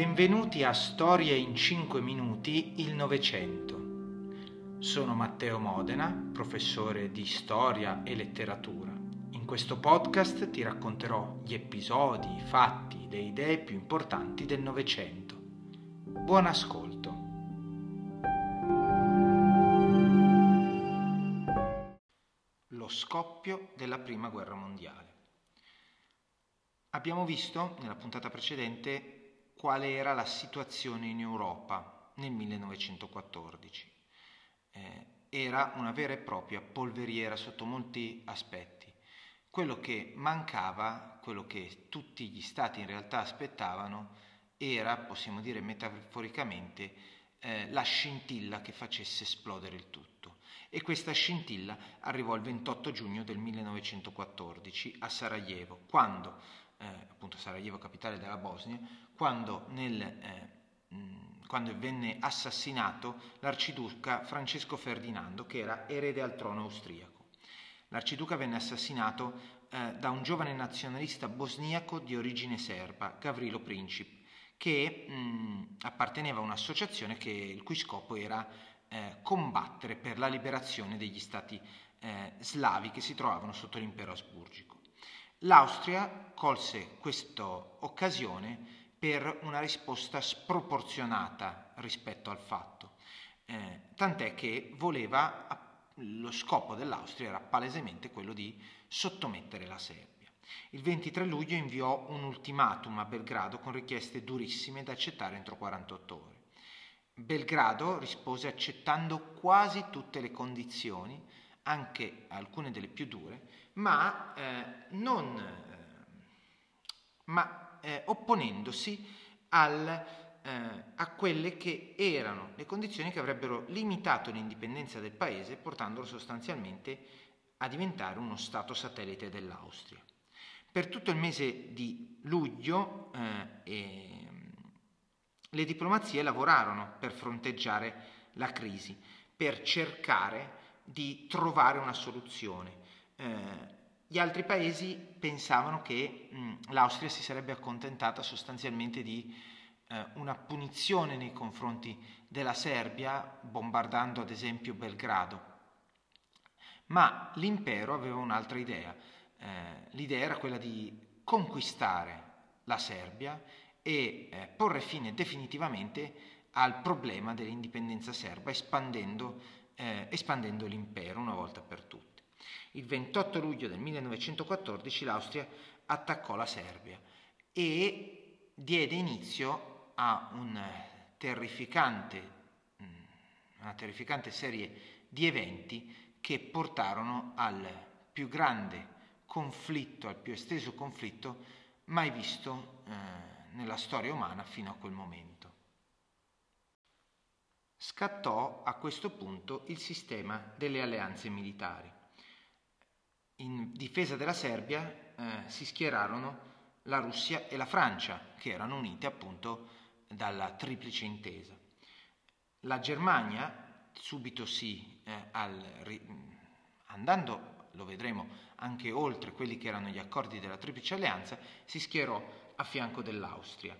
Benvenuti a Storie in 5 minuti il Novecento. Sono Matteo Modena, professore di storia e letteratura. In questo podcast ti racconterò gli episodi, i fatti, le idee più importanti del Novecento. Buon ascolto. Lo scoppio della Prima Guerra Mondiale. Abbiamo visto nella puntata precedente quale era la situazione in Europa nel 1914. Eh, era una vera e propria polveriera sotto molti aspetti. Quello che mancava, quello che tutti gli stati in realtà aspettavano, era, possiamo dire metaforicamente, eh, la scintilla che facesse esplodere il tutto. E questa scintilla arrivò il 28 giugno del 1914 a Sarajevo, quando, eh, appunto Sarajevo capitale della Bosnia, quando, nel, eh, quando venne assassinato l'arciduca Francesco Ferdinando, che era erede al trono austriaco. L'arciduca venne assassinato eh, da un giovane nazionalista bosniaco di origine serba, Gavrilo Princip, che mh, apparteneva a un'associazione che, il cui scopo era eh, combattere per la liberazione degli stati eh, slavi che si trovavano sotto l'impero asburgico. L'Austria colse questa occasione per una risposta sproporzionata rispetto al fatto, eh, tant'è che voleva, lo scopo dell'Austria era palesemente quello di sottomettere la Serbia. Il 23 luglio inviò un ultimatum a Belgrado con richieste durissime da accettare entro 48 ore. Belgrado rispose accettando quasi tutte le condizioni, anche alcune delle più dure, ma, eh, non, eh, ma eh, opponendosi al, eh, a quelle che erano le condizioni che avrebbero limitato l'indipendenza del paese, portandolo sostanzialmente a diventare uno Stato satellite dell'Austria. Per tutto il mese di luglio eh, le diplomazie lavorarono per fronteggiare la crisi, per cercare di trovare una soluzione. Eh, gli altri paesi pensavano che mh, l'Austria si sarebbe accontentata sostanzialmente di eh, una punizione nei confronti della Serbia, bombardando ad esempio Belgrado. Ma l'impero aveva un'altra idea. Eh, l'idea era quella di conquistare la Serbia e eh, porre fine definitivamente al problema dell'indipendenza serba, espandendo, eh, espandendo l'impero una volta per tutte. Il 28 luglio del 1914 l'Austria attaccò la Serbia e diede inizio a un terrificante, mm, una terrificante serie di eventi che portarono al più grande conflitto, al più esteso conflitto mai visto eh, nella storia umana fino a quel momento. Scattò a questo punto il sistema delle alleanze militari in difesa della Serbia eh, si schierarono la Russia e la Francia, che erano unite appunto dalla triplice intesa. La Germania, subito sì, eh, al, andando, lo vedremo, anche oltre quelli che erano gli accordi della triplice alleanza, si schierò a fianco dell'Austria.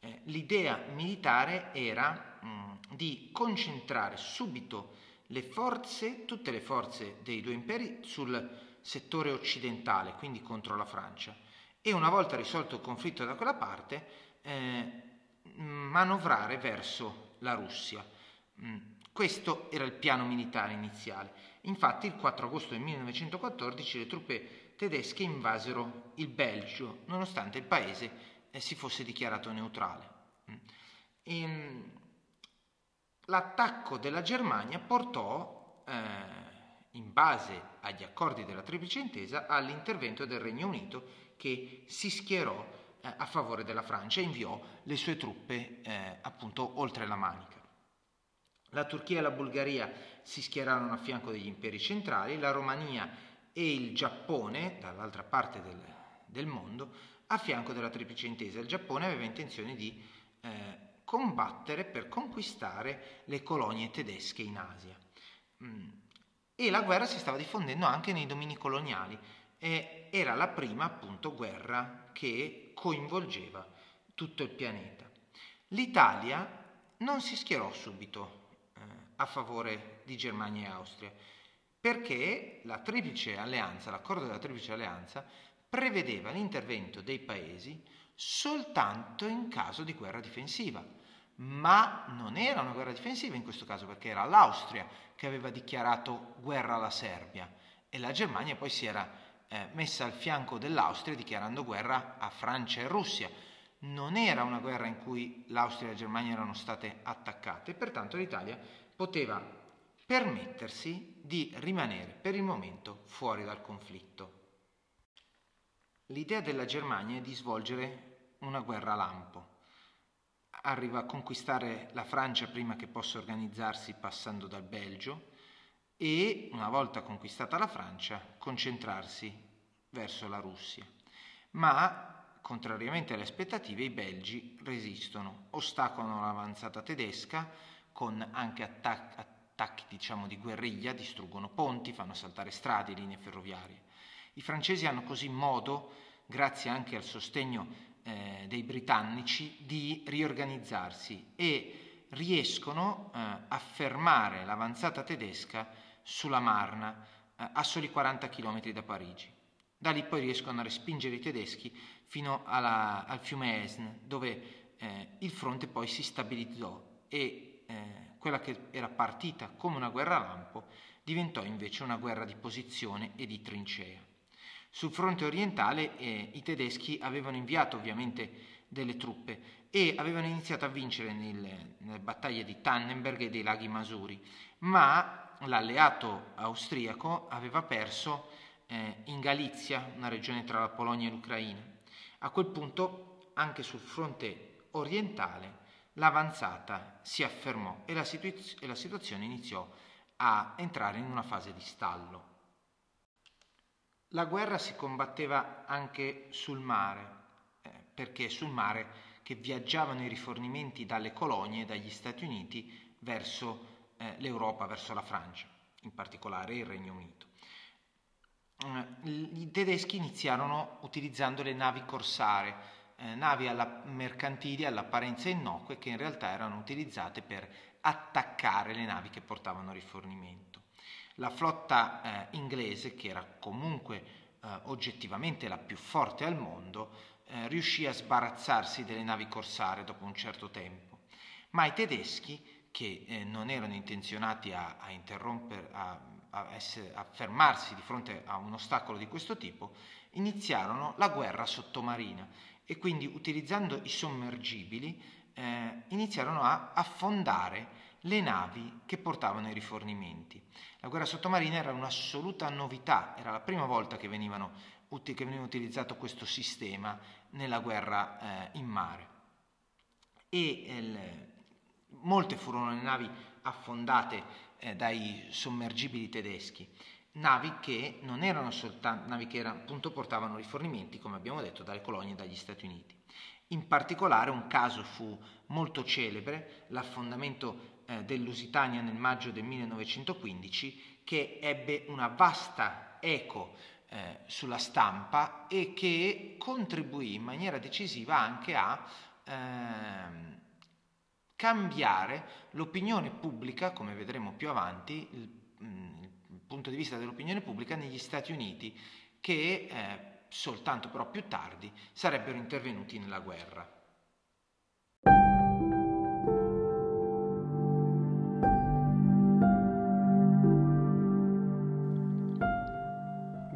Eh, l'idea militare era mh, di concentrare subito le forze, tutte le forze dei due imperi sul settore occidentale, quindi contro la Francia, e una volta risolto il conflitto da quella parte, eh, manovrare verso la Russia. Mm, questo era il piano militare iniziale. Infatti il 4 agosto del 1914 le truppe tedesche invasero il Belgio, nonostante il paese eh, si fosse dichiarato neutrale. Mm. E, ehm, l'attacco della Germania portò eh, in base agli accordi della Triplice Intesa, all'intervento del Regno Unito che si schierò eh, a favore della Francia e inviò le sue truppe eh, appunto oltre la Manica. La Turchia e la Bulgaria si schierarono a fianco degli imperi centrali, la Romania e il Giappone, dall'altra parte del, del mondo, a fianco della Triplice Intesa. Il Giappone aveva intenzione di eh, combattere per conquistare le colonie tedesche in Asia. Mm e la guerra si stava diffondendo anche nei domini coloniali e era la prima appunto guerra che coinvolgeva tutto il pianeta. L'Italia non si schierò subito eh, a favore di Germania e Austria, perché la triplice alleanza, l'accordo della triplice alleanza, prevedeva l'intervento dei paesi soltanto in caso di guerra difensiva. Ma non era una guerra difensiva in questo caso perché era l'Austria che aveva dichiarato guerra alla Serbia e la Germania poi si era eh, messa al fianco dell'Austria dichiarando guerra a Francia e Russia. Non era una guerra in cui l'Austria e la Germania erano state attaccate e pertanto l'Italia poteva permettersi di rimanere per il momento fuori dal conflitto. L'idea della Germania è di svolgere una guerra lampo. Arriva a conquistare la Francia prima che possa organizzarsi passando dal Belgio e, una volta conquistata la Francia, concentrarsi verso la Russia. Ma, contrariamente alle aspettative, i belgi resistono, ostacolano l'avanzata tedesca con anche attacchi, attacchi diciamo, di guerriglia, distruggono ponti, fanno saltare strade, linee ferroviarie. I francesi hanno così modo, grazie anche al sostegno eh, dei britannici, di riorganizzarsi e riescono eh, a fermare l'avanzata tedesca sulla Marna, eh, a soli 40 km da Parigi. Da lì poi riescono a respingere i tedeschi fino alla, al fiume Esne, dove eh, il fronte poi si stabilizzò e eh, quella che era partita come una guerra lampo diventò invece una guerra di posizione e di trincea. Sul fronte orientale eh, i tedeschi avevano inviato ovviamente delle truppe e avevano iniziato a vincere nel, nelle battaglie di Tannenberg e dei laghi Masuri, ma l'alleato austriaco aveva perso eh, in Galizia, una regione tra la Polonia e l'Ucraina. A quel punto, anche sul fronte orientale, l'avanzata si affermò e la, situ- e la situazione iniziò a entrare in una fase di stallo. La guerra si combatteva anche sul mare, eh, perché sul mare che viaggiavano i rifornimenti dalle colonie dagli Stati Uniti verso eh, l'Europa, verso la Francia, in particolare il Regno Unito. Eh, I tedeschi iniziarono utilizzando le navi corsare, eh, navi alla mercantili all'apparenza innocue che in realtà erano utilizzate per attaccare le navi che portavano rifornimento. La flotta eh, inglese, che era comunque eh, oggettivamente la più forte al mondo, eh, riuscì a sbarazzarsi delle navi corsare dopo un certo tempo, ma i tedeschi, che eh, non erano intenzionati a, a a, a, essere, a fermarsi di fronte a un ostacolo di questo tipo, iniziarono la guerra sottomarina e quindi utilizzando i sommergibili eh, iniziarono a affondare le navi che portavano i rifornimenti. La guerra sottomarina era un'assoluta novità, era la prima volta che, venivano, che veniva utilizzato questo sistema nella guerra eh, in mare. E eh, molte furono le navi affondate eh, dai sommergibili tedeschi, navi che non erano soltanto navi che era, appunto portavano rifornimenti, come abbiamo detto, dalle colonie dagli Stati Uniti. In particolare un caso fu molto celebre, l'affondamento eh, dell'Usitania nel maggio del 1915 che ebbe una vasta eco eh, sulla stampa e che contribuì in maniera decisiva anche a ehm, cambiare l'opinione pubblica, come vedremo più avanti, il, mm, il punto di vista dell'opinione pubblica negli Stati Uniti che eh, soltanto però più tardi sarebbero intervenuti nella guerra.